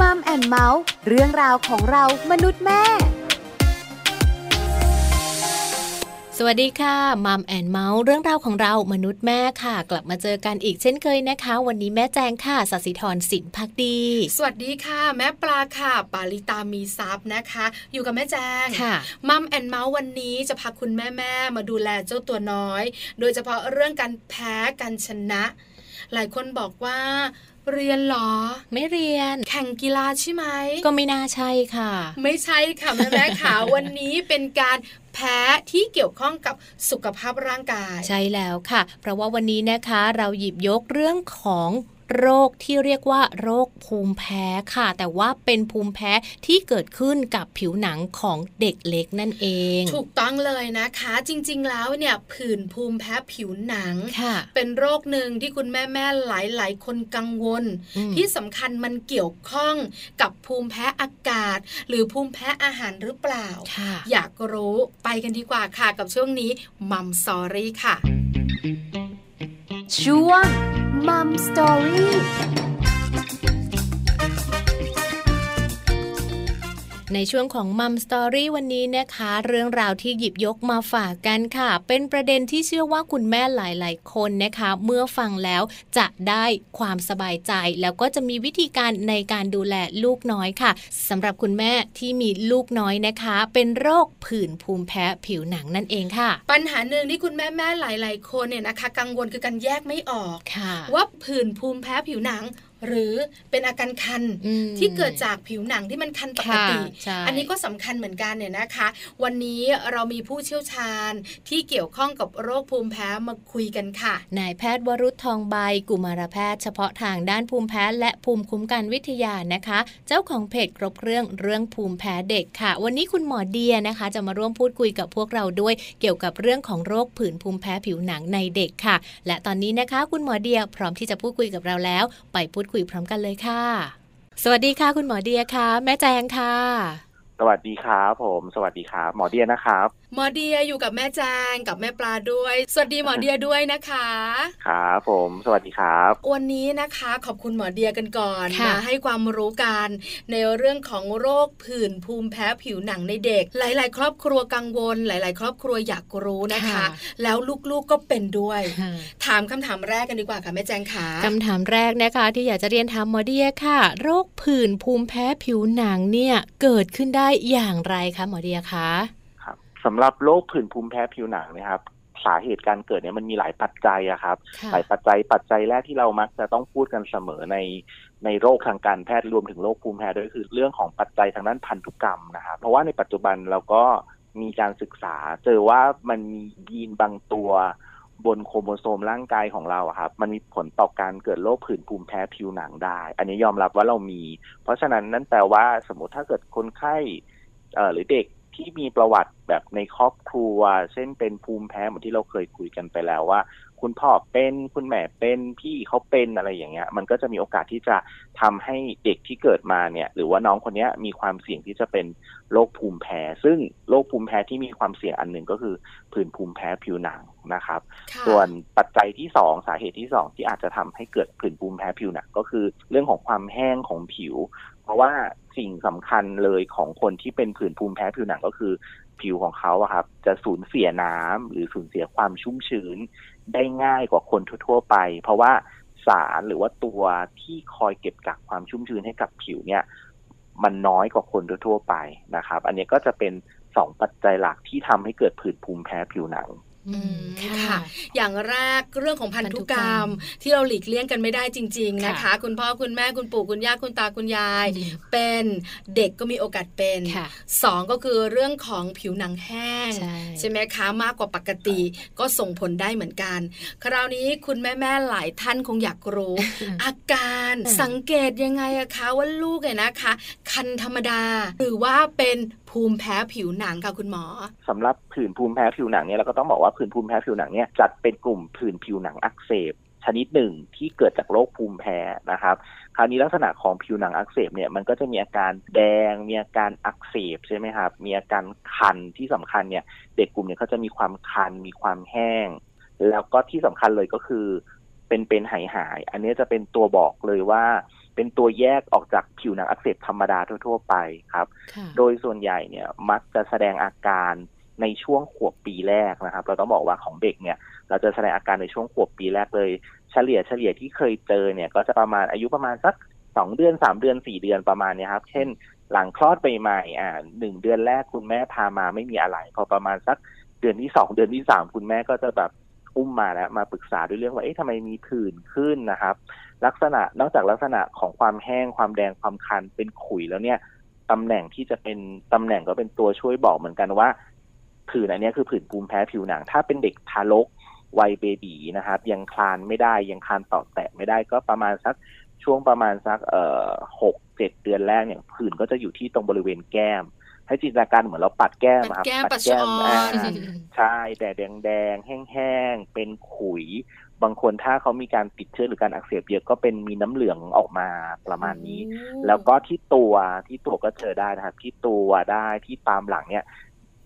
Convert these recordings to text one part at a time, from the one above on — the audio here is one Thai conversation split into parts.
Mom and Mouth เรื่องราวของเรามนุษย์แม่ สวัสดีค่ะ Mom and Mouth เรื่องราวของเรามนุษย์แม่ค่ะ กลับมาเจอกันอีกเช่นเคยนะคะ วันนี้แม่แจงค่ะสัสิธรสินพักดี สวัสดีค่ะ แม่ปลาค่ะ ปาลิตามีซับนะคะ อยู่กับแม่แจงค่ะ Mom and Mouth วันนี้จะพาคุณแม่แม่มาดูแลเจ้าตัวน้อย โดยเฉพาะเรื่องการแพ้การชนะ หลายคนบอกว่า เรียนหรอ ไม่เรียน แข่งกีฬาใช่ไหม ก็ไม่น่าใช่ค่ะ ไม่ใช่ค่ะแม่แม่ขาวันนี้เป็นการแพ้ที่เกี่ยวข้องกับสุขภาพร่างกาย ใช่แล้วค่ะ เพราะว่าวันนี้นะคะเราหยิบยกเรื่องของ โรคที่เรียกว่า โรคภูมิแพ้ค่ะ แต่ว่าเป็นภูมิแพ้ที่เกิดขึ้นกับผิวหนังของเด็กเล็กนั่นเอง ถูกต้องเลยนะคะ จริง ๆ แล้วเนี่ยผื่นภูมิแพ้ผิวหนัง เป็นโรคหนึ่งที่คุณแม่แม่หลาย ๆ คนกังวล ที่สำคัญมันเกี่ยวข้องกับภูมิแพ้อากาศ หรือภูมิแพ้อาหารหรือเปล่า อยากรู้ไปกันดีกว่าค่ะกับช่วงนี้ Mom Story ค่ะช่วง Mom Story ในช่วงของ Mom Story วันนี้นะคะ เรื่องราวที่หยิบยกมาฝากกันค่ะ เป็นประเด็นที่เชื่อว่าคุณแม่หลาย ๆ คนนะคะ เมื่อฟังแล้วจะได้ความสบายใจ แล้วก็จะมีวิธีการในการดูแลลูกน้อยค่ะสำหรับคุณแม่ที่มีลูกน้อยนะคะ เป็นโรคผื่นภูมิแพ้ผิวหนังนั่นเองค่ะ ปัญหาหนึ่งที่คุณแม่แม่หลาย ๆ คนเนี่ยนะคะ กังวลคือการแยกไม่ออกว่าผื่นภูมิแพ้ผิวหนังหรือเป็นอาการคันที่เกิดจากผิวหนังที่มันคันปกติ อันนี้ก็สำคัญเหมือนกันเนี่ยนะคะ วันนี้เรามีผู้เชี่ยวชาญที่เกี่ยวข้องกับโรคภูมิแพ้มาคุยกันค่ะ นายแพทย์วรุษทองใบกุมารแพทย์เฉพาะทางด้านภูมิแพ้และภูมิคุ้มกันวิทยานะคะ เจ้าของเพจครบเครื่องเรื่องภูมิแพ้เด็กค่ะ วันนี้คุณหมอเดียนะคะ จะมาร่วมพูดคุยกับพวกเราด้วย เกี่ยวกับเรื่องของโรคผื่นภูมิแพ้ผิวหนังในเด็กค่ะ และตอนนี้นะคะ คุณหมอเดียพร้อมที่จะพูดคุยกับเราแล้ว ไปพูดคุยพร้อมกันเลยค่ะ สวัสดีค่ะ คุณหมอเดียค่ะ แม่แจงค่ะ สวัสดีครับผม สวัสดีครับหมอเดียนะครับหมอเดียอยู่กับแม่แจงกับแม่ปลาด้วย สวัสดีหมอเดียด้วยนะคะ ครับผม สวัสดีครับ วันนี้นะคะ ขอบคุณหมอเดียกันก่อนนะให้ความรู้กันในเรื่องของโรคผื่นภูมิแพ้ผิวหนังในเด็ก หลาย ๆ ครอบครัวกังวล หลาย ๆ ครอบครัวอยากรู้นะคะ แล้วลูก ๆ ก็เป็นด้วย ถามคำถามแรกกันดีกว่าค่ะแม่แจงค่ะคำถามแรกนะคะ ที่อยากจะเรียนถามหมอเดียค่ะ โรคผื่นภูมิแพ้ผิวหนังเนี่ยเกิดขึ้นได้อย่างไรคะหมอเดียคะ สำหรับโรคผื่นภูมิแพ้ผิวหนังนะครับ สาเหตุการเกิดเนี่ยมันมีหลายปัจจัยอะครับ หลายปัจจัยปัจจัยแรกที่เรามักจะต้องพูดกันเสมอในในโรคทางการแพทย์รวมถึงโรคภูมิแพ้ด้วยคือเรื่องของปัจจัยทางด้านพันธุกรรมนะครับเพราะว่าในปัจจุบันเราก็มีการศึกษา เจอว่ามันมียีนบางตัวบนโครโมโซมร่างกายของเราครับ มันมีผลต่อการเกิดโรคผื่นภูมิแพ้ผิวหนังได้ อันนี้ยอมรับว่าเรามี เพราะฉะนั้นนั่นแปลว่าสมมติถ้าเกิดคนไข้หรือเด็ก ที่มีประวัติแบบในครอบครัว เช่นเป็นภูมิแพ้เหมือนที่เราเคยคุยกันไปแล้วว่า คุณพ่อเป็นคุณแม่เป็นพี่เขาเป็นอะไรอย่างเงี้ย มันก็จะมีโอกาสที่จะทำให้เด็กที่เกิดมาเนี่ย หรือว่าน้องคนนี้มีความเสี่ยงที่จะเป็นโรคภูมิแพ้ ซึ่งโรคภูมิแพ้ที่มีความเสี่ยงอันหนึ่งก็คือผื่นภูมิแพ้ผิวหนังนะครับ ส่วนปัจจัยที่สองสาเหตุที่สองที่อาจจะทำให้เกิดผื่นภูมิแพ้ผิวหนังก็คือ เรื่องของความแห้งของผิว เพราะว่า สิ่งสำคัญเลยของคนที่เป็นผื่นภูมิแพ้ผิวหนังก็คือผิวของเขาอะครับ จะสูญเสียน้ำหรือสูญเสียความชุ่มชื้น ได้ง่ายกว่าคนทั่ว ๆ ไป เพราะว่าสารหรือว่าตัวที่คอยเก็บกักความชุ่มชื้นให้กับผิวเนี่ย มันน้อยกว่าคนทั่ว ๆ ไปนะครับ อันนี้ก็จะเป็นสองปัจจัยหลักที่ทำให้เกิดผื่นภูมิแพ้ผิวหนัง ค่ะ อย่างแรกเรื่องของพันธุกรรม ที่เราหลีกเลี่ยงกันไม่ได้จริง ๆ นะคะ คุณพ่อคุณแม่คุณปู่คุณย่าคุณตาคุณยาย เป็นเด็กก็มีโอกาสเป็นสองก็คือเรื่องของผิวหนังแห้ง ใช่ไหมคะมากกว่าปกติก็ส่งผลได้เหมือนกัน คราวนี้คุณแม่แม่หลายท่านคงอยากรู้ อาการสังเกตยังไงอะคะว่าลูกเนี่ยนะคะ คันธรรมดา หรือว่าเป็น ภูมิแพ้ผิวหนังค่ะคุณหมอสำหรับผื่นภูมิแพ้ผิวหนังเนี่ยเราก็ต้องบอกว่าผื่นภูมิแพ้ผิวหนังเนี่ยจัดเป็นกลุ่มผื่นผิวหนังอักเสบชนิดหนึ่งที่เกิดจากโรคภูมิแพ้นะครับ คราวนี้ลักษณะของผิวหนังอักเสบเนี่ยมันก็จะมีอาการแดง มีอาการอักเสบใช่ไหมครับ มีอาการคันที่สำคัญเนี่ยเด็กกลุ่มเนี่ยเขาจะมีความคัน มีความแห้ง แล้วก็ที่สำคัญเลยก็คือเป็นเป็นหายหาย อันนี้จะเป็นตัวบอกเลยว่า เป็นตัวแยกออกจากผิวหนังอักเสบธรรมดาทั่ว ๆ ไปครับ โดยส่วนใหญ่เนี่ยมักจะแสดงอาการในช่วงขวบปีแรกนะครับ เราต้องบอกว่าของเด็กเนี่ย เราจะแสดงอาการในช่วงขวบปีแรกเลย เฉลี่ยเฉลี่ยที่เคยเจอเนี่ย ก็จะประมาณอายุประมาณสักสองเดือนสามเดือนสี่เดือนประมาณนี้ครับ เช่น หลังคลอดไปใหม่อ่าหนึ่งเดือนแรกคุณแม่พามาไม่มีอะไร พอประมาณสักเดือนที่สองเดือนที่สามคุณแม่ก็จะแบบ อุ้มมาแล้วมาปรึกษาด้วยเรื่องว่าเอ๊ะทำไมมีผื่นขึ้นนะครับ ลักษณะนอกจากลักษณะของความแห้งความแดงความคันเป็นขุยแล้วเนี่ยตำแหน่งที่จะเป็นตำแหน่งก็เป็นตัวช่วยบอกเหมือนกันว่าผื่นอันนี้คือผื่นภูมิแพ้ผิวหนัง ถ้าเป็นเด็กทารกวัยเบบีนะครับ ยังคลานไม่ได้ยังคลานต่อแตะไม่ได้ก็ประมาณสักช่วงประมาณสักเอ่อหกเจ็ดเดือนแรกเนี่ยผื่นก็จะอยู่ที่ตรงบริเวณแก้ม ให้จินตนาการเหมือนเราปัดแก้มครับปัดแก้มปัดช้อนอ่าใช่แต่แดงแดงๆแห้งๆ เป็นขุย บางคนถ้าเขามีการติดเชื้อหรือการอักเสบเยอะก็เป็นมีน้ำเหลืองออกมาประมาณนี้ แล้วก็ที่ตัวที่ตัวก็เจอได้นะครับ ที่ตัวได้ที่ตามหลังเนี่ย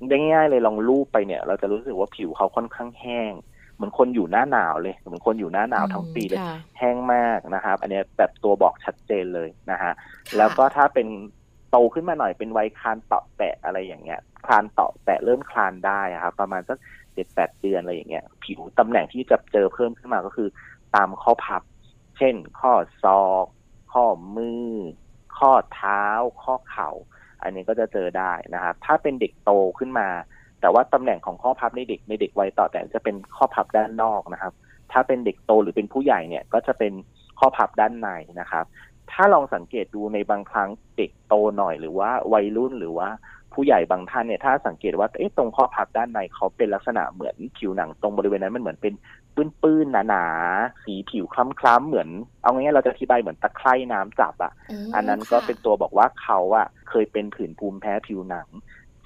ได้ง่ายๆเลยลองลูบไปเนี่ย เราจะรู้สึกว่าผิวเขาค่อนข้างแห้งเหมือนคนอยู่หน้าหนาวเลยเหมือนคนอยู่หน้าหนาวทั้งปีเลยค่ะแห้งมากนะครับ อันเนี้ยแบบตัวบอกชัดเจนเลยนะฮะแล้วก็ถ้าเป็น โตขึ้นมาหน่อยเป็นวัยคลานเตาะแตะอะไรอย่างเงี้ยคลานเตาะแตะเริ่มคลานได้อะครับประมาณสักเจ็ดแปดเดือนอะไรอย่างเงี้ย ผิวตำแหน่งที่จะเจอเพิ่มขึ้นมาก็คือ ตามข้อพับ เช่น ข้อศอก ข้อมือ ข้อเท้า ข้อเข่า อันนี้ก็จะเจอได้นะครับถ้าเป็นเด็กโตขึ้นมา แต่ว่าตำแหน่งของข้อพับในเด็กในเด็กวัยต่อแต่จะเป็นข้อพับด้านนอกนะครับ ถ้าเป็นเด็กโตหรือเป็นผู้ใหญ่เนี่ยก็จะเป็นข้อพับด้านในนะครับ ถ้าลองสังเกตดูในบางครั้งเด็กโตหน่อยหรือว่าวัยรุ่นหรือว่าผู้ใหญ่บางท่านเนี่ยถ้าสังเกตว่าเอ๊ะตรงข้อพับด้านในเขาเป็นลักษณะเหมือนผิวหนังตรงบริเวณนั้นมันเหมือนเป็นปื้นๆหนาๆสีผิวคล้ำๆเหมือน เอาง่ายๆเราจะอธิบายเหมือนตะไคร่น้ำจับอะอันนั้นก็เป็นตัวบอกว่าเขาอะเคยเป็นผื่นภูมิแพ้ผิวหนัง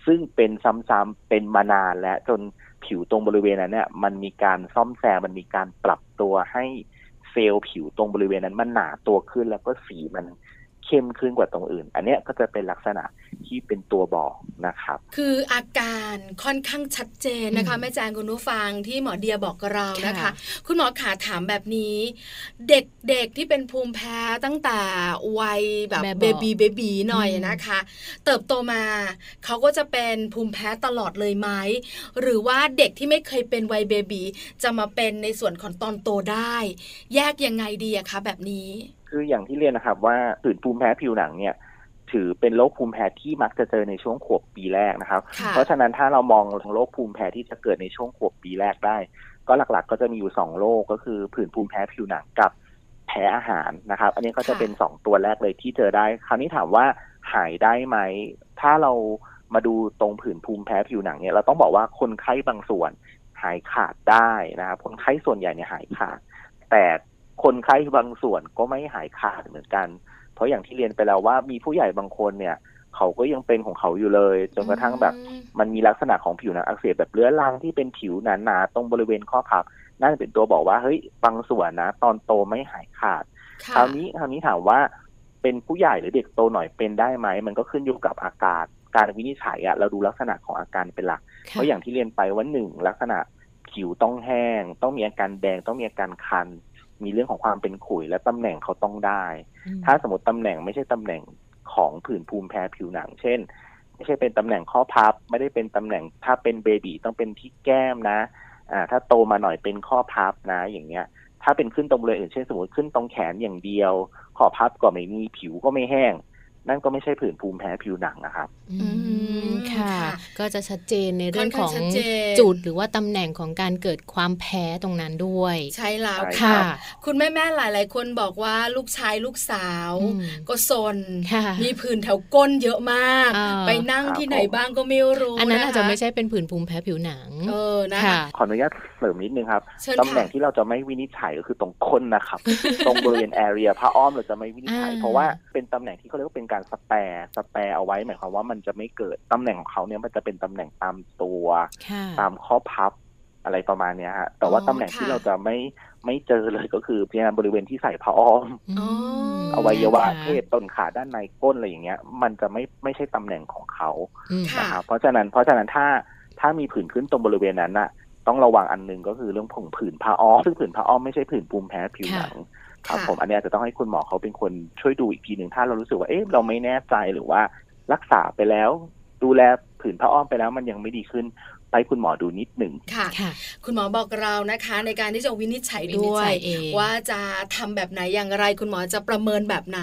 ซึ่งเป็นซ้ำๆเป็นมานานและจนผิวตรงบริเวณนั้นเนี่ยมันมีการซ่อมแซมมันมีการปรับตัวให้ เซลล์ผิวตรงบริเวณนั้นมันหนาตัวขึ้นแล้วก็สีมัน เข้มขึ้นกว่าตรงอื่น อันเนี้ยก็จะเป็นลักษณะที่เป็นตัวบอกนะครับ คืออาการค่อนข้างชัดเจนนะคะอืมแม่แจงคุณผู้ฟังที่หมอเดียบอกกับเรานะคะค่ะคุณหมอขาถามแบบนี้ เด็กๆที่เป็นภูมิแพ้ตั้งแต่วัยแบบแบบเบบีเบบีหน่อยอืมนะคะ เติบโตมาเขาก็จะเป็นภูมิแพ้ตลอดเลยไหมหรือว่าเด็กที่ไม่เคยเป็นวัยเบบีจะมาเป็นในส่วนของตอนโตได้ แยกยังไงดีอะคะแบบนี้ คืออย่างที่เรียนนะครับ ว่าผื่นภูมิแพ้ผิวหนังเนี่ย ถือเป็นโรคภูมิแพ้ที่มักจะเจอในช่วงขวบปีแรกนะครับค่ะเพราะฉะนั้นถ้าเรามองถึงโรคภูมิแพ้ที่จะเกิดในช่วงขวบปีแรกได้ ก็หลักๆ ก็จะมีอยู่สองโรคก็คือผื่นภูมิแพ้ผิวหนังกับแพ้อาหารนะครับ อันนี้ก็จะค่ะเป็นสองตัวแรกเลยที่เจอได้ คราวนี้ถามว่าหายได้ไหม ถ้าเรามาดูตรงผื่นภูมิแพ้ผิวหนังเนี่ยเราต้องบอกว่าคนไข้บางส่วนหายขาดได้นะครับคนไข้ส่วนใหญ่เนี่ยหายขาด แต่ คนไข้บางส่วนก็ไม่หายขาดเหมือนกัน เพราะอย่างที่เรียนไปแล้วว่ามีผู้ใหญ่บางคนเนี่ย เขาก็ยังเป็นของเขาอยู่เลย จนกระทั่งแบบอืมมันมีลักษณะของผิวหนังอักเสบแบบเรื้อรังที่เป็นผิวหนาๆตรงบริเวณข้อพับนั่นเป็นตัวบอกว่าเฮ้ยบางส่วนนะ ตอนโตไม่หายขาดค่ะคราวนี้คราวนี้ถามว่าเป็นผู้ใหญ่หรือเด็กโตหน่อยเป็นได้ไหม มันก็ขึ้นอยู่กับอาการการวินิจฉัยอะเราดูลักษณะของอาการเป็นหลัก เพราะอย่างที่เรียนไปว่าหนึ่งลักษณะผิวต้องแห้ง ต้องมีอาการแดงต้องมีอาการคัน มีเรื่องของความเป็นขุยและตำแหน่งเขาต้องได้อืมถ้าสมมติตำแหน่งไม่ใช่ตำแหน่งของผื่นภูมิแพ้ผิวหนัง เช่น ไม่ใช่เป็นตำแหน่งข้อพับ ไม่ได้เป็นตำแหน่งถ้าเป็นเบบีต้องเป็นที่แก้มนะอ่าถ้าโตมาหน่อยเป็นข้อพับนะ อย่างเงี้ย ถ้าเป็นขึ้นตรงบริเวณอื่นเช่นสมมติขึ้นตรงแขนอย่างเดียว ข้อพับก็ไม่มีผิวก็ไม่แห้ง นั่นก็ไม่ใช่ผื่นภูมิแพ้ผิวหนังนะครับ อืมค่ะค่ะก็จะชัดเจนในเรื่องของค่อนข้างชัดเจนจุดหรือว่าตำแหน่งของการเกิดความแพ้ตรงนั้นด้วย ใช่แล้วใช่ค่ะค่ะ คุณแม่แม่ๆหลาย ๆ คนบอกว่าลูกชายลูกสาวอืมก็ซนค่ะมีผื่นแถวก้นเยอะมากอ่าไปนั่งที่ไหนบ้างก็ไม่รู้อันนั้นอาจจะคไม่ใช่เป็นผื่นภูมิแพ้ผิวหนัง เออนะค่ะขออนุญาตเสริมนิดนึงครับเชิญตำแหน่ค่ะงที่เราจะไม่วินิจฉัยก็คือตรงก้นนะครับ ตรงบริเวณแอเรียผ้าอ้อมเราจะไม่วินิจฉัยอ่าเพราะว่าเป็นตำแหน่งที่เขาเรียกว่าเป็นการสแปร์สแปร์เอาไว้หมายความว่ามันจะไม่เกิดตำแหน่งของเขาเนี่ยมันจะเป็นตำแหน่งตามตัวค่ะตามข้อพับอะไรประมาณเนี้ยฮะแต่ว่าอ๋อตำแหน่งที่ค่ะเราจะไม่ไม่เจอเลยก็คือเพียงบริเวณที่ใส่ผ้าอ้อมอ๋ออวัยวะค่ะเพศต้นขาด้านในก้นอะไรอย่างเงี้ย มันจะไม่ไม่ใช่ตำแหน่งของเขาอืมค่ะนะครับเพราะฉะนั้นเพราะฉะนั้นถ้าถ้ามีผื่นขึ้นตรงบริเวณนั้นน่ะต้องระวังอันหนึงก็คือเรื่องผงผื่นผ้าอ้อมซึ่งผื่นผ้าอ้อมไม่ใช่ผื่นภูมิแพ้ผิวหนัง ครับผมอันนี้อาจจะต้องให้คุณหมอเขาเป็นคนช่วยดูอีกทีหนึ่งถ้าเรารู้สึกว่าเอ๊ะเราไม่แน่ใจหรือว่ารักษาไปแล้ว ดูแลผืนผ้าอ้อมไปแล้วมันยังไม่ดีขึ้นไปคุณหมอดูนิดหนึ่งค่ะ คุณหมอบอกเรานะคะ ในการที่จะวินิจฉัยด้วย ว่าจะทำแบบไหนอย่างไร คุณหมอจะประเมินแบบไหน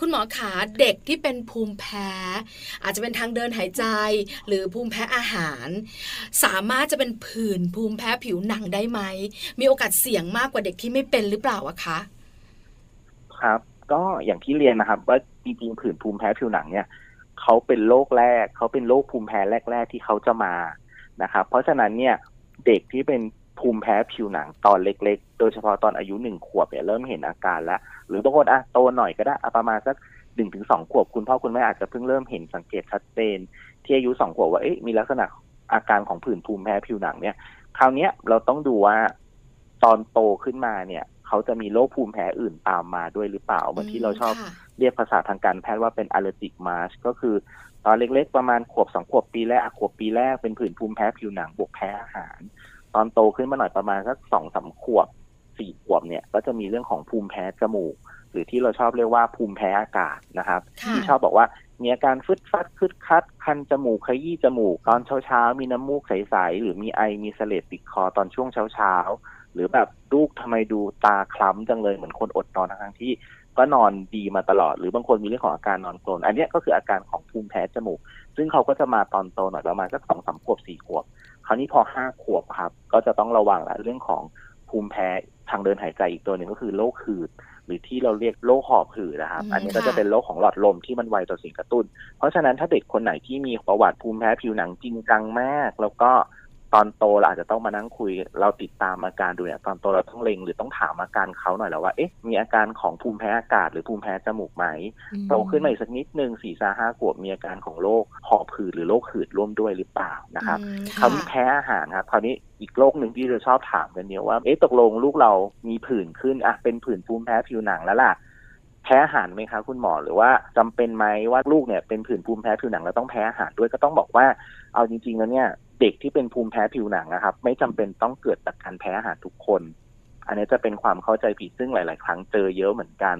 คุณหมอขาเด็กที่เป็นภูมิแพ้ อาจจะเป็นทางเดินหายใจ หรือภูมิแพ้อาหาร สามารถจะเป็นผื่นภูมิแพ้ผิวหนังได้ไหมมีโอกาสเสี่ยงมากกว่าเด็กที่ไม่เป็นหรือเปล่าอะคะ ครับ ก็อย่างที่เรียนนะครับ ว่าจริงๆผื่นภูมิแพ้ผิวหนังเนี่ยเขาเป็นโรคแรกเขาเป็นโรคภูมิแพ้แรก ๆ ที่เขาจะมานะครับ เพราะฉะนั้นเนี่ยเด็กที่เป็นภูมิแพ้ผิวหนังตอนเล็ก ๆ โดยเฉพาะตอนอายุหนึ่งขวบเนี่ยเริ่มเห็นอาการแล้ว หรือบางคนอะโตหน่อยก็ได้ประมาณสักหนึ่งถึงสองขวบคุณพ่อคุณแม่อาจจะเพิ่งเริ่มเห็นสังเกตชัดเจน ที่อายุสองขวบว่าเอ๊ะมีลักษณะอาการของผื่นภูมิแพ้ผิวหนังเนี่ย คราวนี้เราต้องดูว่าตอนโตขึ้นมาเนี่ย เขาจะมีโรคภูมิแพ้อื่นตามมาด้วยหรือเปล่าเหมือนที่เราชอบเรียกภาษาทางการแพทย์ว่าเป็น allergic march ก็คือตอนเล็กๆ ประมาณขวบสองขวบปีแรกขวบปีแรกเป็นผื่นภูมิแพ้ผิวหนังบวกแพ้อาหาร ตอนโตขึ้นมาหน่อยประมาณสักสองสาขวบสี่ขวบเนี่ยก็จะมีเรื่องของภูมิแพ้จมูก หรือที่เราชอบเรียกว่าภูมิแพ้อากาศนะครับที่ชอบบอกว่ามีอาการฟึดฟัดคึดคัด คันจมูกขยี้จมูก ตอนเช้าๆมีน้ำมูกใส ๆ หรือมีไอมีเสลดติดคอตอนช่วงเช้าๆ หรือแบบลูกทำไมดูตาคล้ำจังเลยเหมือนคนอดนอนทั้งที่ ก็นอนดีมาตลอด หรือบางคนมีเรื่องของอาการนอนกรนอันนี้ก็คืออาการของภูมิแพ้จมูก ซึ่งเขาก็จะมาตอนโตหน่อยประมาณสักสองสามขวบสี่ขวบ คราวนี้พอห้าขวบครับ ก็จะต้องระวังละเรื่องของภูมิแพ้ทางเดินหายใจอีกตัวหนึ่งก็คือโรคหืด หรือที่เราเรียกโรคหอบหืดนะครับ อันนี้ก็จะเป็นโรคของหลอดลมที่มันไวต่อสิ่งกระตุ้น เพราะฉะนั้นถ้าเด็กคนไหนที่มีประวัติภูมิแพ้ผิวหนังจริงจังมาก แล้วก็ ตอนโตเราอาจจะต้องมานั่งคุย เราติดตามอาการดูเนี่ยตอนโตเราต้องเล็งหรือต้องถามอาการเขาหน่อยแล้วว่าเอ๊ะมีอาการของภูมิแพ้อากาศหรือภูมิแพ้จมูกไหมโตขึ้นมาอีกสักนิดนึงสี่สาห้าขวบมีอาการของโรคหอบหืดหรือโรคหืดร่วมด้วยหรือเปล่านะครับเขามีแพ้อาหารครับคราวนี้อีกโรคหนึ่งที่เราชอบถามกันเนี่ยว่าเอ๊ะตกลงลูกเรามีผื่นขึ้นอะเป็นผื่นภูมิแพ้ผิวหนังแล้วล่ะแพ้อาหารไหมคะคุณหมอหรือว่าจำเป็นไหมว่าลูกเนี่ยเป็นผื่นภูมิแพ้ผิวหนังแล้วต้องแพ้อาหารด้วยก็ต้องบอกว่าเอาจริงๆแล้วเนี่ย เด็กที่เป็นภูมิแพ้ผิวหนังนะครับ ไม่จำเป็นต้องเกิดจากการแพ้อาหารทุกคน อันนี้จะเป็นความเข้าใจผิดซึ่งหลาย ๆ ครั้งเจอเยอะเหมือนกัน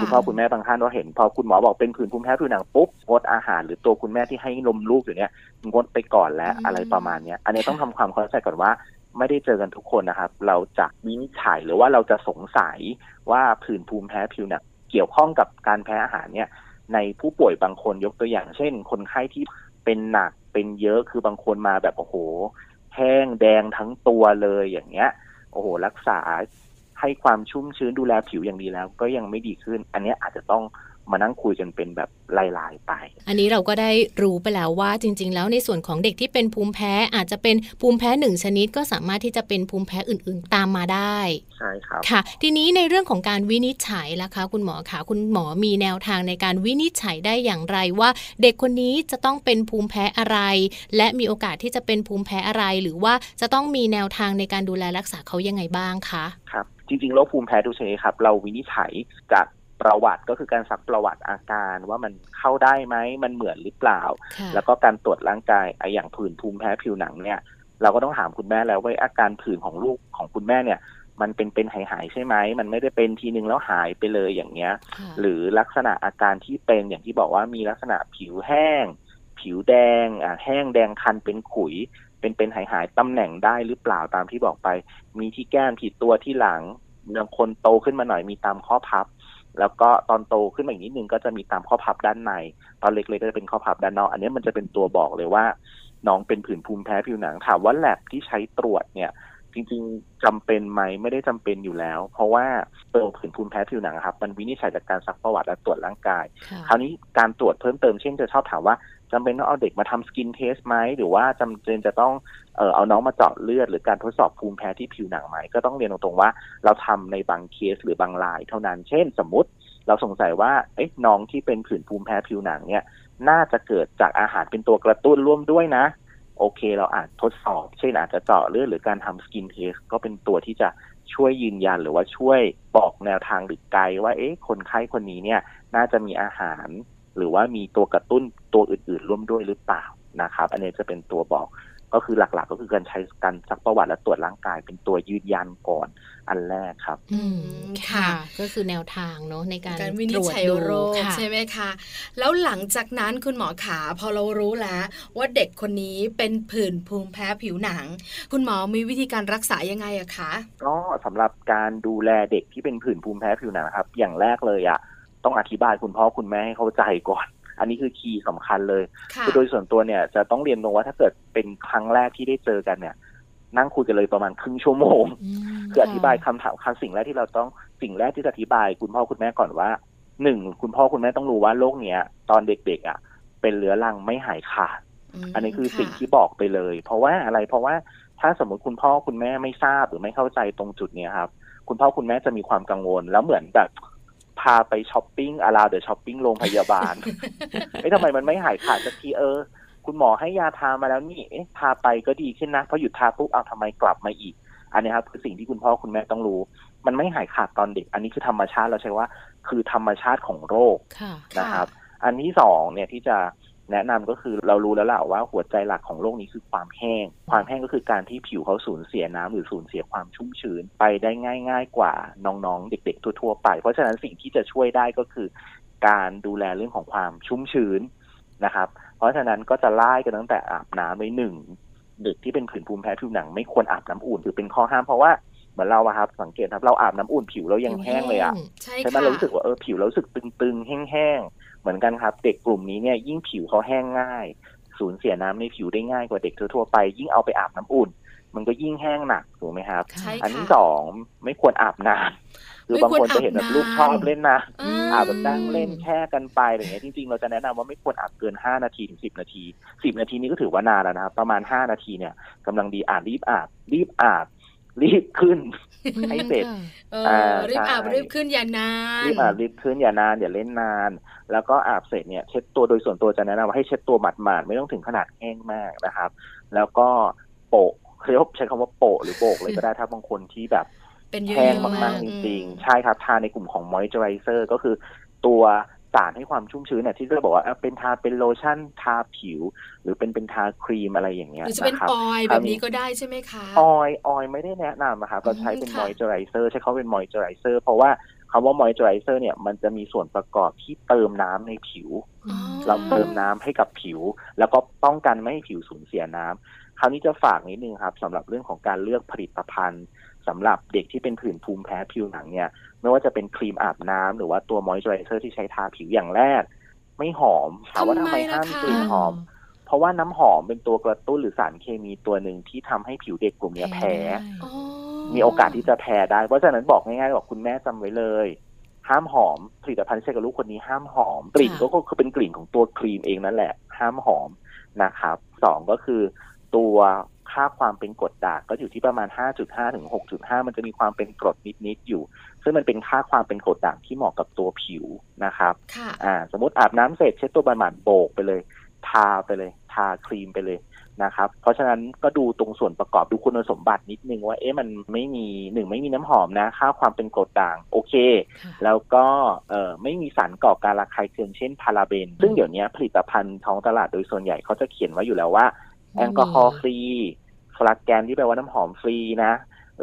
คุณพ่อคุณแม่บางท่านก็เห็น พอคุณหมอบอกเป็นผื่นภูมิแพ้ผิวหนังปุ๊บงดอาหารหรือตัวคุณแม่ที่ให้นมลูกอยู่เนี้ยงดไปก่อนแล้วอะไรประมาณเนี้ย อันนี้ต้องทำความเข้าใจก่อนว่าไม่ได้เจอกันทุกคนนะครับ เราจะวินิจฉัยหรือว่าเราจะสงสัยว่าผื่นภูมิแพ้ผิวหนังเกี่ยวข้องกับการแพ้อาหารเนี่ย ในผู้ป่วยบางคนยกตัวอย่างเช่น คนไข้ที่เป็นหนัก เป็นเยอะคือบางคนมาแบบโอ้โห แห้งแดงทั้งตัวเลยอย่างเงี้ย โอ้โห รักษาให้ความชุ่มชื้นดูแลผิวอย่างดีแล้ว ก็ยังไม่ดีขึ้น อันนี้อาจจะต้อง มานั่งคุยกันเป็นแบบลายๆไป อันนี้เราก็ได้รู้ไปแล้วว่าจริง ๆ แล้วในส่วนของเด็กที่เป็นภูมิแพ้อาจจะเป็นภูมิแพ้หนึ่งชนิด ก็สามารถที่จะเป็นภูมิแพ้อื่น ๆ ตามมาได้ใช่ครับค่ะ ทีนี้ในเรื่องของการวินิจฉัยล่ะคะ คุณหมอคะคุณหมอมีแนวทางในการวินิจฉัยได้อย่างไรว่า เด็กคนนี้จะต้องเป็นภูมิแพ้อะไร และมีโอกาสที่จะเป็นภูมิแพ้อะไร หรือว่าจะต้องมีแนวทางในการดูแลรักษาเขายังไงบ้างคะครับจริงๆโรคภูมิแพ้ทุกชนิดครับเราวินิจฉัยจาก ประวัติก็คือการซักประวัติอาการว่ามันเข้าได้ไหมมันเหมือนหรือเปล่า แล้วก็การตรวจร่างกายไออย่างผื่นภูมิแพ้ผิวหนังเนี่ย เราก็ต้องถามคุณแม่แล้วว่าอาการผื่นของลูกของคุณแม่เนี่ย มันเป็นเป็นหายหายใช่ไหมมันไม่ได้เป็นทีนึงแล้วหายไปเลยอย่างเงี้ย หรือลักษณะอาการที่เป็นอย่างที่บอกว่ามีลักษณะผิวแห้ง ผิวแดงอ่าแห้งแดงคันเป็นขุย เป็นเป็นหายหายตำแหน่งได้หรือเปล่าตามที่บอกไป มีที่แก้มที่ตัวที่หลังบางคนโตขึ้นมาหน่อยมีตามข้อพับ แล้วก็ตอนโตขึ้นมาอีกนิดนึงก็จะมีตามข้อพับด้านใน ตอนเล็กๆก็จะเป็นข้อพับด้านนอก อันนี้มันจะเป็นตัวบอกเลยว่า น้องเป็นผื่นภูมิแพ้ผิวหนังถามว่าแลบที่ใช้ตรวจเนี่ย จริงๆจำเป็นไหมไม่ได้จำเป็นอยู่แล้ว เพราะว่าตัวผื่นภูมิแพ้ผิวหนังครับ มันวินิจฉัยจากการซักประวัติและตรวจร่างกาย คราวนี้การตรวจเพิ่มเติมเช่นจะชอบถามว่า จำเป็นต้องเอาเด็กมาทำ skin test ไหมหรือว่าจำเป็นจะต้องเออเอาน้องมาเจาะเลือด หรือการทดสอบภูมิแพ้ที่ผิวหนังไหมก็ต้องเรียนตรงๆว่า เราทำในบางเคสหรือบางรายเท่านั้น เช่น สมมติเราสงสัยว่าเอ๊ะน้องที่เป็นผื่นภูมิแพ้ผิวหนังเนี่ยน่าจะเกิดจากอาหารเป็นตัวกระตุ้นร่วมด้วยนะ โอเค เราอาจทดสอบ เช่นอาจจะเจาะเลือดหรือการทำ skin test ก็เป็นตัวที่จะช่วยยืนยันหรือว่าช่วยบอกแนวทางหรือไกด์ว่าเอ๊ะคนไข้คนนี้เนี่ย น่าจะมีอาหาร หรือว่ามีตัวกระตุ้นตัวอื่นๆ ร่วมด้วยหรือเปล่านะครับ อันนี้จะเป็นตัวบอกก็คือหลักๆ ก็คือการใช้การซักประวัติและตรวจร่างกาย เป็นตัวยืนยันก่อนอันแรกครับ อืมค่ะ ก็คือแนวทางเนาะในการการวินิจฉัยโรคใช่ไหมคะ แล้วหลังจากนั้นคุณหมอขาพอเรารู้แล้ว ว่าเด็กคนนี้เป็นผื่นภูมิแพ้ผิวหนัง คุณหมอมีวิธีการรักษายังไงอะคะก็สำหรับการดูแลเด็กที่เป็นผื่นภูมิแพ้ผิวหนังครับ อย่างแรกเลยอะ ต้องอธิบายคุณพ่อคุณแม่ให้เข้าใจก่อน อันนี้คือคีย์สำคัญเลยค่ะคือโดยส่วนตัวเนี่ย จะต้องเรียนตรงว่าถ้าเกิดเป็นครั้งแรกที่ได้เจอกันเนี่ยนั่งคุยกันเลยประมาณครึ่งชั่วโมงมคืออธิบายคำถามคำสิ่งแรกที่เราต้องสิ่งแรกที่จะอธิบาย คุณพ่อคุณแม่ก่อนว่าหนึ่งคุณพ่อคุณแม่ต้องรู้ว่าโรคเนี้ย ตอนเด็กๆอะ เป็นเรื้อรังไม่หายขาดมอันนี้คือค่ะสิ่งที่บอกไปเลย เพราะว่าอะไรเพราะว่าถ้าสมมติคุณพ่อคุณแม่ไม่ทราบหรือไม่เข้าใจตรงจุดเนี้ยครับ คุณพ่อคุณแม่จะมีความกังวลแล้วเหมือนแบบ พาไป shopping around the shopping โรงพยาบาลเอ๊ะทำไมมันไม่หายขาดสักทีเออ คุณหมอให้ยาทามาแล้วนี่เอ๊ะทาไปก็ดีขึ้นนะพอหยุดทาปุ๊บเอาทำไมกลับมาอีก อันนี้ครับคือสิ่งที่คุณพ่อคุณแม่ต้องรู้ มันไม่หายขาดตอนเด็ก อันนี้คือธรรมชาติเราใช้ว่า คือธรรมชาติของโรคค่ะนะครับ อันที่สองเนี่ยที่จะ แนะนำก็คือเรารู้แล้วแหละว่าหัวใจหลักของโรคนี้คือความแห้ง ความแห้งก็คือการที่ผิวเขาสูญเสียน้ำหรือสูญเสียความชุ่มชื้นไปได้ง่าย ๆ กว่าน้องๆ เด็ก ๆ ทั่วๆไป เพราะฉะนั้นสิ่งที่จะช่วยได้ก็คือ การดูแลเรื่องของความชุ่มชื้นนะครับ เพราะฉะนั้นก็จะไล่กันตั้งแต่อาบน้ำเลยหนึ่งเด็กที่เป็นผื่นภูมิแพ้ผิวหนังไม่ควรอาบน้ำอุ่นถือเป็นข้อห้ามเพราะว่าเหมือนเราอะครับสังเกตครับเราอาบน้ำอุ่นผิวเรายังแห้งเลยอะใช่ใช่ไหมค่ะเรารู้สึกว่าเออผิวเรารู้สึกตึงๆแห้งๆ เหมือนกันครับ เด็กกลุ่มนี้เนี่ยยิ่งผิวเขาแห้งง่าย สูญเสียน้ำในผิวได้ง่ายกว่าเด็กทั่วๆไป ยิ่งเอาไปอาบน้ำอุ่น มันก็ยิ่งแห้งหนักถูกไหมครับใช่อันค่ะที่สองไม่ควรอาบน้ำคือบางคนจะเห็นแบบลูกชอบเล่นนะอืมอาบแบบนั่งเล่นแค่กันไปอะไรเงี้ยจริงๆ เราจะแนะนำว่าไม่ควรอาบเกินห้านาทีถึงสิบนาทีสิบนาทีนี้ก็ถือว่านานแล้วนะครับประมาณห้านาทีเนี่ยกำลังดีอ่านรีบอาบรีบอาบ รีบขึ้นให้เสร็จเอออ่ารีบอาบใช่รีบขึ้นอย่านานรีบอาบรีบขึ้นอย่านานอย่าเล่นนาน แล้วก็อาบเสร็จเนี่ยเช็ดตัวโดยส่วนตัวจะแนะนำว่าให้เช็ดตัวหมาดๆไม่ต้องถึงขนาดแห้งมากนะครับ แล้วก็โปะเรียกว่าใช้คำว่าโปะหรือโบกเลยก็ได้ถ้าบางคนที่แบบเป็นเยอะแห้งๆมากๆจอืริงๆ ใช่ครับทาในกลุ่มของมอยเจอไรเซอร์ก็คือตัว สารให้ความชุ่มชื้นเนี่ยที่เราบอกว่าเอ้าเป็นทาเป็นโลชั่นทาผิว หรือเป็นเป็นทาครีมอะไรอย่างเงี้ยหรือจะเป็นนะครับ oil แบบนี้ก็ได้ใช่ไหมคะออยออยไม่ได้แนะนำนะครับเราใช้เป็นอืมมค่ะอยเจอไรเซอร์ใช้เขาเป็นมอยเจอไรเซอร์เพราะว่าคำว่ามอยเจอไรเซอร์เนี่ยมันจะมีส่วนประกอบที่เติมน้ำในผิวอ๋อเราเติมน้ำให้กับผิว แล้วก็ป้องกันไม่ให้ผิวสูญเสียน้ำคราวนี้จะฝากนิดนึงครับสำหรับเรื่องของการเลือกผลิตภัณฑ์ สำหรับเด็กที่เป็นผื่นภูมิแพ้ผิวหนังเนี่ย ไม่ว่าจะเป็นครีมอาบน้ำหรือว่าตัวมอยเจอไรเซอร์ที่ใช้ทาผิวอย่างแรก ไม่หอมถามว่าทำไมห้ามกลิ่นหอม เพราะว่าน้ำหอมเป็นตัวกระตุ้นหรือสารเคมีตัวหนึ่งที่ทำให้ผิวเด็กกลุ่มเนี้ยแพ้อ๋อมีโอกาสที่จะแพ้ได้ เพราะฉะนั้นบอกง่ายๆบอกคุณแม่จำไว้เลย ห้ามหอมผลิตภัณฑ์ที่ใช้กับลูกคนนี้ห้ามหอม กลิ่นก็คือเป็นกลิ่นของตัวครีมเองนั่นแหละ ห้ามหอมนะครับสองก็คือตัว ค่าความเป็นกรดด่างก็อยู่ที่ประมาณ 5.5 ถึง 6.5 มันจะมีความเป็นกรดนิดๆอยู่ ซึ่งมันเป็นค่าความเป็นกรดด่างที่เหมาะกับตัวผิวนะครับค่ะอ่าสมมติอาบน้ำเสร็จเช็ดตัวบานๆโบกไปเลย ทาไปเลย ทาครีมไปเลยนะครับ เพราะฉะนั้นก็ดูตรงส่วนประกอบดูคุณสมบัตินิดนึงว่าเอ๊ะมันไม่มีหนึ่งไม่มีน้ำหอมนะค่าความเป็นกรดด่างโอเคค่ะแล้วก็เอ่อไม่มีสารก่อการระคายเคืองเช่นพาราเบน ซึ่งเดี๋ยวนี้ผลิตภัณฑ์ท้องตลาดโดยส่วนใหญ่เขาจะเขียนไว้อยู่แล้วว่าไม่มีแอลกอฮอล์ฟรี ฟลักแกนที่แปลว่าน้ำหอมฟรีนะ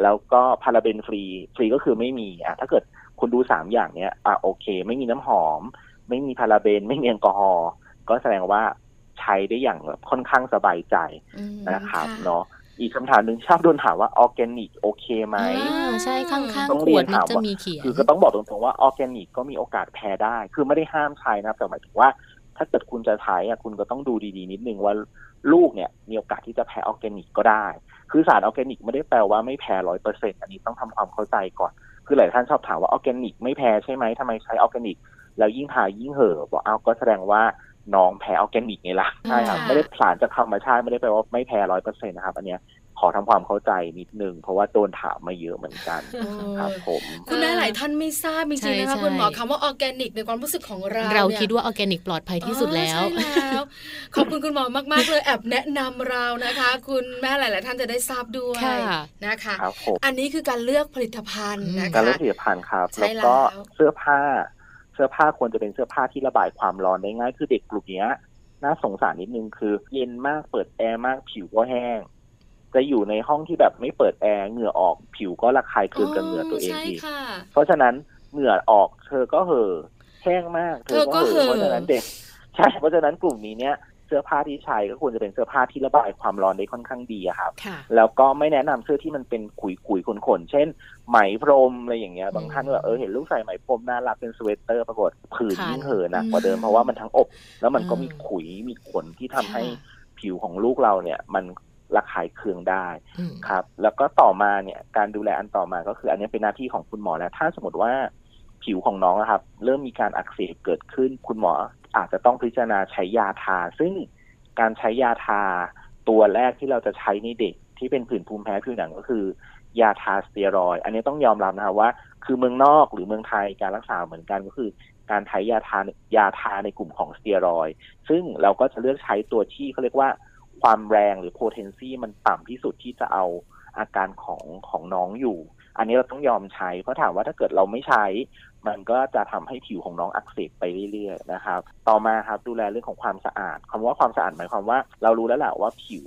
แล้วก็ paraben free free ก็คือไม่มีอะถ้าเกิดคุณดูสามอย่างเนี้ยอะโอเค ไม่มีน้ำหอม ไม่มีพาราเบน ไม่มีแอลกอฮอล์ก็แสดงว่าใช้ได้อย่างแบบค่อนข้างสบายใจอืมนะครับค่ะเนาะอีกคำถามหนึ่งชอบโดนถามว่าออร์แกนิกโอเคไหมอ่าใช่ข้างต้องๆขเรีวยดนมันถามจะว่ามีเขียนคือก็ต้องบอกตรงๆว่าออร์แกนิกก็มีโอกาสแพ้ได้ คือไม่ได้ห้ามใช้นะครับแต่หมายถึงว่า ถ้าเกิดคุณจะใช้อะคุณก็ต้องดูดีๆ นิดนึงว่าลูกเนี่ยมีโอกาสที่จะแพ้ออร์แกนิกก็ได้ คือสารออร์แกนิกไม่ได้แปลว่าไม่แพ้ร้อยเปอร์เซ็นอันนี้ต้องทำความเข้าใจก่อน คือหลายท่านชอบถามว่าออร์แกนิกไม่แพ้ใช่ไหมทำไมใช้ออร์แกนิก แล้วยิ่งทายิ่งเห่อะบอกเอาก็แสดงว่าน้องแพ้ออร์แกนิกไงล่ะใช่ครับค่ะไม่ได้สารจากธรรมชาติไม่ได้แปลว่าไม่แพ้ร้อยเปอร์เซ็นต์นะครับอันเนี้ยข อทำความเข้าใจนิดนึง เพราะว่าโดนถามมาเยอะเหมือนกันเออครับผมคุณแม่หลายท่านไม่ทราบจริงๆนะคะใช่คุณหมอคำว่าออร์แกนิกในความรู้สึกของเราเรานี่ยคิดว่าออร์แกนิกปลอดภัยที่สุดแล้วอ๋อใช่แล้วขอบคุณคุณหมอมากๆเลยแอบแนะนำเรานะคะ คุณแม่หลาย ๆ ท่านจะได้ทราบด้วยค่ะนะคะครับผมอันนี้คือการเลือกผลิตภัณฑ์นะการคะเลือกผลิตภัณฑ์ครับใช่แล้วก็แล้วเสื้อผ้าเสื้อผ้าควรจะเป็นเสื้อผ้าที่ระบายความร้อนได้ง่าย คือเด็กกลุ่มเนี้ยน่าสงสารนิดนึงคือ เย็นมากเปิดแอร์มากผิวก็แห้ง จะอยู่ในห้องที่แบบไม่เปิดแอร์เหงื่อออกผิวก็ระคายเคืองกับเหงื่อตัวเองใช่อีกค่ะเพราะฉะนั้นเหงื่อออกเธอก็เห่อแห้งมาก เธอก็เห่อเพราะฉะนั้นเด็กใช่เพราะฉะนั้นกลุ่มนี้เนี่ยเสื้อผ้าที่ใช้ก็ควรจะเป็นเสื้อผ้าที่ระบายความร้อนได้ค่อนข้างดีอะครับค่ะแล้วก็ไม่แนะนำเสื้อที่มันเป็นขุยขุยๆขนๆเช่น ไหมพรมอะไรอย่างเงี้ยบางท่านก็แบบเออเห็นลูกใส่ไหมพรมน่ารักเป็นสเวตเตอร์ปรากฏผื่นคันยิ่งเห่อะหนักอืมกว่าเดิมเพราะว่ามันทั้งอบ แล้วมันก็อ่ามีมีขุยมีขนที่ทำให้ค่ะผิวของลูกเราเนี่ย มัน ระคายเคืองได้อืมครับ แล้วก็ต่อมาเนี่ยการดูแลอันต่อมาก็คือ อันนี้เป็นหน้าที่ของคุณหมอแล้ว ถ้าสมมติว่าผิวของน้องอะครับ เริ่มมีการอักเสบเกิดขึ้น คุณหมออาจจะต้องพิจารณาใช้ยาทา ซึ่งการใช้ยาทาตัวแรกที่เราจะใช้ในเด็กที่เป็นผื่นภูมิแพ้ผิวหนังก็คือยาทาสเตียรอยด์อันนี้ต้องยอมรับนะครับว่า คือเมืองนอกหรือเมืองไทยการรักษาเหมือนกันก็คือ การใช้ยาทายาทาในกลุ่มของสเตียรอยด์ซึ่งเราก็จะเลือกใช้ตัวที่เขาเรียกว่า ความแรงหรือ potency มันต่ำที่สุดที่จะเอาอาการของของน้องอยู่ อันนี้เราต้องยอมใช้ เพราะถามว่าถ้าเกิดเราไม่ใช้ มันก็จะทำให้ผิวของน้องอักเสบไปเรื่อยๆนะครับ ต่อมาครับดูแลเรื่องของความสะอาดคำว่าความสะอาดหมายความว่า เรารู้แล้วแหละว่าผิว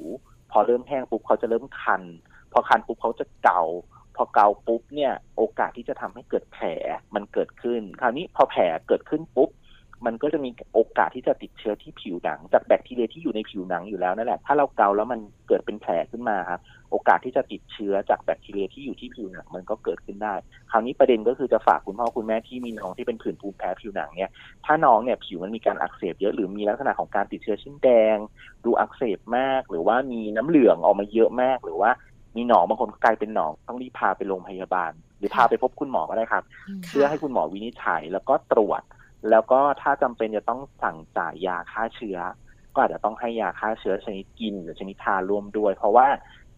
พอเริ่มแห้งปุ๊บเขาจะเริ่มคัน พอคันปุ๊บเขาจะเกาพอเกาปุ๊บเนี่ยโอกาสที่จะทำให้เกิดแผลมันเกิดขึ้น คราวนี้พอแผลเกิดขึ้นปุ๊บ มันก็จะมีโอกาสที่จะติดเชื้อที่ผิวหนัง จากแบคทีเรียที่อยู่ในผิวหนังอยู่แล้วนั่นแหละ ถ้าเราเกาแล้วมันเกิดเป็นแผลขึ้นมาครับ โอกาสที่จะติดเชื้อจากแบคทีเรียที่อยู่ที่ผิวหนังมันก็เกิดขึ้นได้ คราวนี้ประเด็นก็คือจะฝากคุณพ่อคุณแม่ที่มีน้องที่เป็นผื่นภูมิแพ้ผิวหนังเนี่ย ถ้าน้องเนี่ยผิวมันมีการอักเสบเยอะหรือมีลักษณะของการติดเชื้อชิ้นแดง ดูอักเสบมาก หรือว่ามีน้ำเหลืองออกมาเยอะมาก หรือว่ามีหนองบางคนก็กลายเป็นหนองต้องรีบพาไปโรงพยาบาล หรือพาไปพบคุณหมอก็ได้ครับค่ะเพื่อให้คุณหมอวินิจฉัยแล้วก็ตรวจ แล้วก็ถ้าจำเป็นจะต้องสั่งจ่ายยาฆ่าเชื้อ ก็อาจจะต้องให้ยาฆ่าเชื้อชนิดกินหรือชนิดทาร่วมด้วย เพราะว่า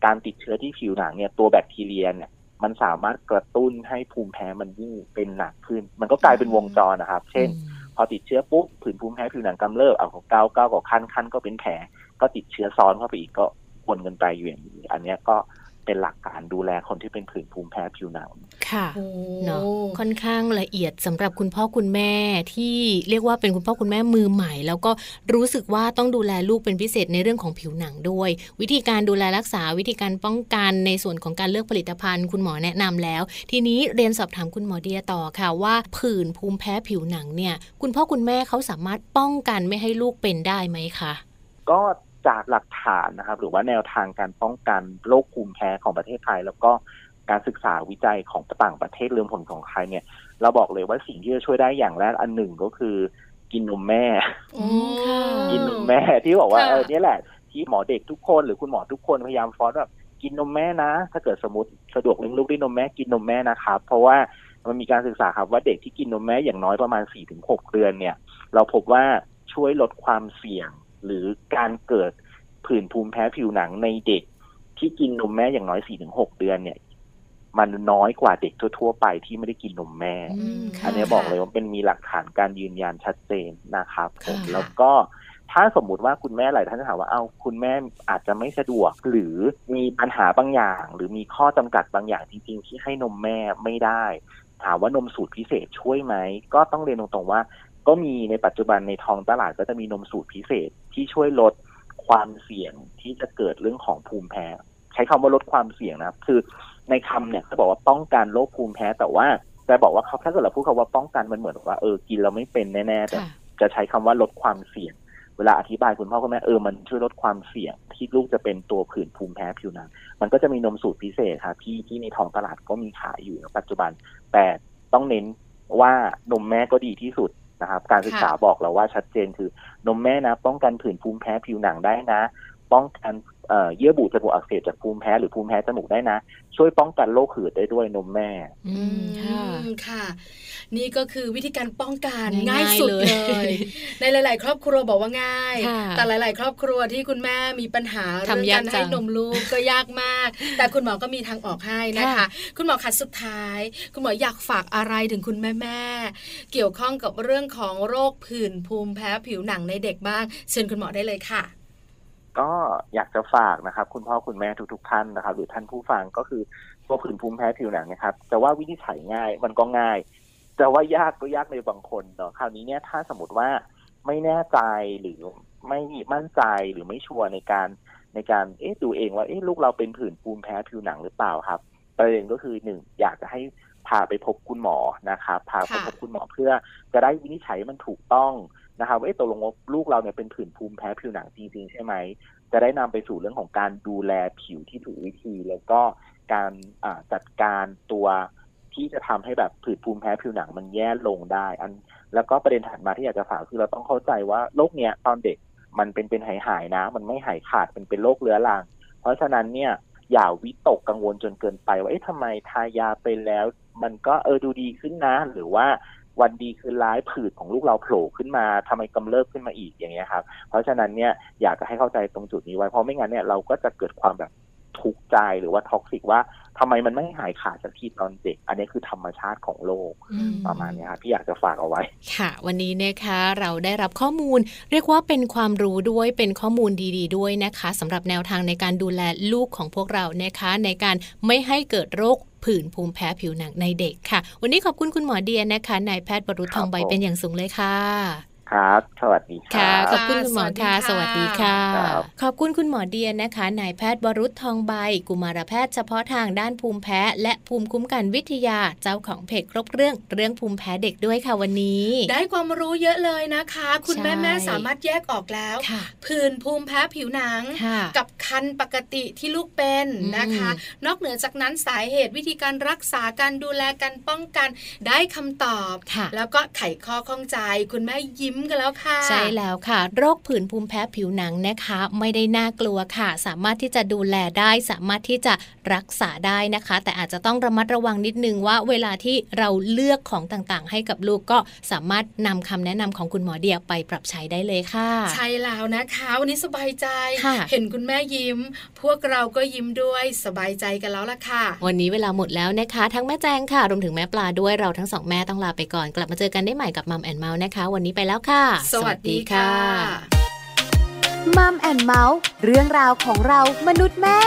การติดเชื้อที่ผิวหนังเนี่ยตัวแบคทีเรียเนี่ยมันสามารถกระตุ้นให้ภูมิแพ้มันยิ่งเป็นหนักขึ้น มันก็กลายเป็นวงจรนะครับ เช่น พอติดเชื้อปุ๊บผื่นภูมิแพ้ผิวหนังกำเริบเอาของเกาเกาก็คันคันก็เป็นแผลก็ติดเชื้อซ้อนเข้าไปอีกก็วนกันไปอยู่อย่างนี้อันเนี้ยก็ เป็นหลักการดูแลคนที่เป็นผื่นภูมิแพ้ผิวหนัง ค่ะโอ้เนาะค่อนข้างละเอียดสำหรับคุณพ่อคุณแม่ที่เรียกว่าเป็นคุณพ่อคุณแม่มือใหม่ แล้วก็รู้สึกว่าต้องดูแลลูกเป็นพิเศษในเรื่องของผิวหนังด้วย วิธีการดูแลรักษาวิธีการป้องกันในส่วนของการเลือกผลิตภัณฑ์ คุณหมอแนะนำแล้ว ทีนี้เรียนสอบถามคุณหมอเดียต่อค่ะว่าผื่นภูมิแพ้ผิวหนังเนี่ย คุณพ่อคุณแม่เขาสามารถป้องกันไม่ให้ลูกเป็นได้ไหมคะก็ จากหลักฐานนะครับ หรือว่าแนวทางการป้องกันโรคภูมิแพ้ของประเทศไทย แล้วก็การศึกษาวิจัยของต่างประเทศเรื่องผลของไทยเนี่ย เราบอกเลยว่าสิ่งที่จะช่วยได้อย่างแรกอันหนึ่งก็คือ กินนมแม่โอ้ค่ะกินนมแม่ที่บอกว่าค่ะเออเนี่ยแหละที่หมอเด็กทุกคนหรือคุณหมอทุกคนพยายามฟอสแบบกินนมแม่นะ ถ้าเกิดสมมติสะดวกเลี้ยงลูกด้วยนมแม่กินนมแม่นะครับ เพราะว่ามันมีการศึกษาครับว่าเด็กที่กินนมแม่อย่างน้อยประมาณ4ี่ถึงหเดือนเนี่ย เราพบว่าช่วยลดความเสี่ยง หรือการเกิดผื่นภูมิแพ้ผิวหนังในเด็กที่กินนมแม่อย่างน้อย4ี่ถึงหเดือนเนี่ย มันน้อยกว่าเด็กทั่ว ๆ ไปที่ไม่ได้กินนมแม่อืมค่ะอันนี้บอกเลยว่าเป็นมีหลักฐานการยืนยันชัดเจนนะครับผมค่ะแล้วก็ถ้าสมมุติว่าคุณแม่หลายท่านถามว่าเอาคุณแม่อาจจะไม่สะดวก หรือมีปัญหาบางอย่าง หรือมีข้อจำกัดบางอย่างจริง ๆ ที่ให้นมแม่ไม่ได้ ถามว่านมสูตรพิเศษช่วยไหม ก็ต้องเรียนตรงๆว่า ก็มีในปัจจุบันในท้องตลาดก็จะมีนมสูตรพิเศษที่ช่วยลดความเสี่ยงที่จะเกิดเรื่องของภูมิแพ้ ใช้คำว่าลดความเสี่ยงนะครับ คือในคำเนี่ยเขาบอกว่าป้องกันโรคภูมิแพ้ แต่ว่าจะบอกว่าเขาถ้าเกิดเราพูดคำว่าป้องกันมันเหมือนกับว่าเออกินเราไม่เป็นแน่ๆแต่ค่ะจะใช้คำว่าลดความเสี่ยง เวลาอธิบายคุณพ่อคุณแม่เออมันช่วยลดความเสี่ยง ที่ลูกจะเป็นตัวผื่นภูมิแพ้ผิวหนังมันก็จะมีนมสูตรพิเศษค่ะที่ที่ในท้องตลาดก็มีขายอยู่ในปัจจุบัน แต่ต้องเน้นว่านมแม่ก็ดีที่สุด นะครับ การศึกษาบอกเราว่าชัดเจนคือนมแม่นะ ป้องกันผื่นภูมิแพ้ผิวหนังได้นะ ป้องกัน เอ่อเยื่อบุจมูกอักเสบจากภูมิแพ้หรือภูมิแพ้จมูกได้นะ ช่วยป้องกันโรคหืดได้ด้วยนมแม่อืมค่ะอืมค่ะนี่ก็คือวิธีการป้องกันง่ายๆง่ายสุดเลยเลย ในหลาย ๆ ครอบครัวบอกว่าง่ายค่ะแต่หลาย ๆ ครอบครัวที่คุณแม่มีปัญหาเรื่องทำยากการให้จังนมลูกก็ยากมาก แต่คุณหมอก็มีทางออกให้นะคะค่ะคุณหมอคัดสุดท้าย คุณหมออยากฝากอะไรถึงคุณแม่แม่ๆเกี่ยวข้องกับเรื่องของโรคผื่นภูมิแพ้ผิวหนังในเด็กบ้าง เชิญคุณหมอได้เลยค่ะ ก็อยากจะฝากนะครับ คุณพ่อคุณแม่ทุกๆท่านนะครับ หรือท่านผู้ฟังก็คือตัวผื่นภูมิแพ้ผิวหนังนะครับจะว่าวินิจฉัยง่ายมันก็ง่าย จะว่ายากก็ยากในบางคนเนาะคราวนี้เนี่ยถ้าสมมติว่าไม่แน่ใจหรือไม่มั่นใจหรือไม่ชัวร์ในการในการเอ๊ะดูเองว่าเอ๊ะลูกเราเป็นผื่นภูมิแพ้ผิวหนังหรือเปล่าครับประเด็นก็คือหนึ่งอยากจะให้พาไปพบคุณหมอนะครับพาไปพบคุณหมอเพื่อจะได้วินิจฉัยมันถูกต้อง นะครับว่าตกลงว่าลูกเราเนี่ยเป็นผื่นภูมิแพ้ผิวหนังจริง ๆ ใช่ไหม จะได้นำไปสู่เรื่องของการดูแลผิวที่ถูกวิธี แล้วก็การจัดการตัวที่จะทำให้แบบผื่นภูมิแพ้ผิวหนังมันแย่ลงได้ อันแล้วก็ประเด็นถัดมาที่อยากจะฝากคือเราต้องเข้าใจว่าโรคเนี้ยตอนเด็กมันเป็นเป็นหายหายนะ มันไม่หายขาดเป็นเป็นโรคเรื้อรัง เพราะฉะนั้นเนี่ยอย่าวิตกกังวลจนเกินไปว่าเอ๊ะทำไมทายาไปแล้ว มันก็เออดูดีขึ้นนะ หรือว่า วันดีคือร้ายผืดของลูกเราโผล่ขึ้นมาทำไมกำเริบขึ้นมาอีกอย่างเงี้ยครับ เพราะฉะนั้นเนี่ยอยากจะให้เข้าใจตรงจุดนี้ไว้เพราะไม่งั้นเนี่ยเราก็จะเกิดความแบบทุกข์ใจหรือว่าท็อกซิกว่าทำไมมันไม่หายขาดสักทีตอนเด็ก อันนี้คือธรรมชาติของโลกประมาณนี้ครับพี่อยากจะฝากเอาไว้ ค่ะ วันนี้นะคะเราได้รับข้อมูล เรียกว่าเป็นความรู้ด้วยเป็นข้อมูลดี ๆ ด้วยนะคะสำหรับแนวทางในการดูแลลูกของพวกเรานะคะ ในการไม่ให้เกิดโรค ผื่นภูมิแพ้ผิวหนังในเด็กค่ะ วันนี้ขอบคุณคุณหมอเดียนะคะนายแพทย์บรุษทองใบเป็นอย่างสูงเลยค่ะ ครับ สวัสดีค่ะ ขอบคุณคุณหมอค่ะ สวัสดีค่ะ ขอบคุณคุณหมอเดียนนะคะ นายแพทย์บรุษทองใบ กุมารแพทย์เฉพาะทางด้านภูมิแพ้ และภูมิคุ้มกันวิทยา เจ้าของเพจครบเรื่องเรื่องภูมิแพ้เด็กด้วยค่ะวันนี้ ได้ความรู้เยอะเลยนะคะ คุณแม่แม่สามารถแยกออกแล้ว ผื่นภูมิแพ้ผิวหนัง กับคันปกติที่ลูกเป็นนะคะ นอกเหนือจากนั้นสาเหตุวิธีการรักษาการดูแลการป้องกันได้คำตอบ แล้วก็ไขข้อข้องใจ คุณแม่ยิ้มมกันแล้วค่ะ ใช่แล้วค่ะ โรคผื่นภูมิแพ้ผิวหนังนะคะ ไม่ได้น่ากลัวค่ะ สามารถที่จะดูแลได้สามารถที่จะรักษาได้นะคะ แต่อาจจะต้องระมัดระวังนิดนึงว่า เวลาที่เราเลือกของต่างๆ ให้กับลูกก็สามารถนำคำแนะนำของคุณหมอเดียไปปรับใช้ได้เลยค่ะ ใช่แล้วนะคะวันนี้สบายใจ เห็นคุณแม่ยิ้ม พวกเราก็ยิ้มด้วยสบายใจกันแล้วล่ะค่ะ วันนี้เวลาหมดแล้วนะคะ ทั้งแม่แจงค่ะรวมถึงแม่ปลาด้วยเราทั้งสองแม่ต้องลาไปก่อน กลับมาเจอกันได้ใหม่กับมัมแอนเมาส์นะคะ วันนี้ไปแล้วค่ะ สวัสดีค่ะมัมแอนเมาส์เรื่องราวของเรามนุษย์แม่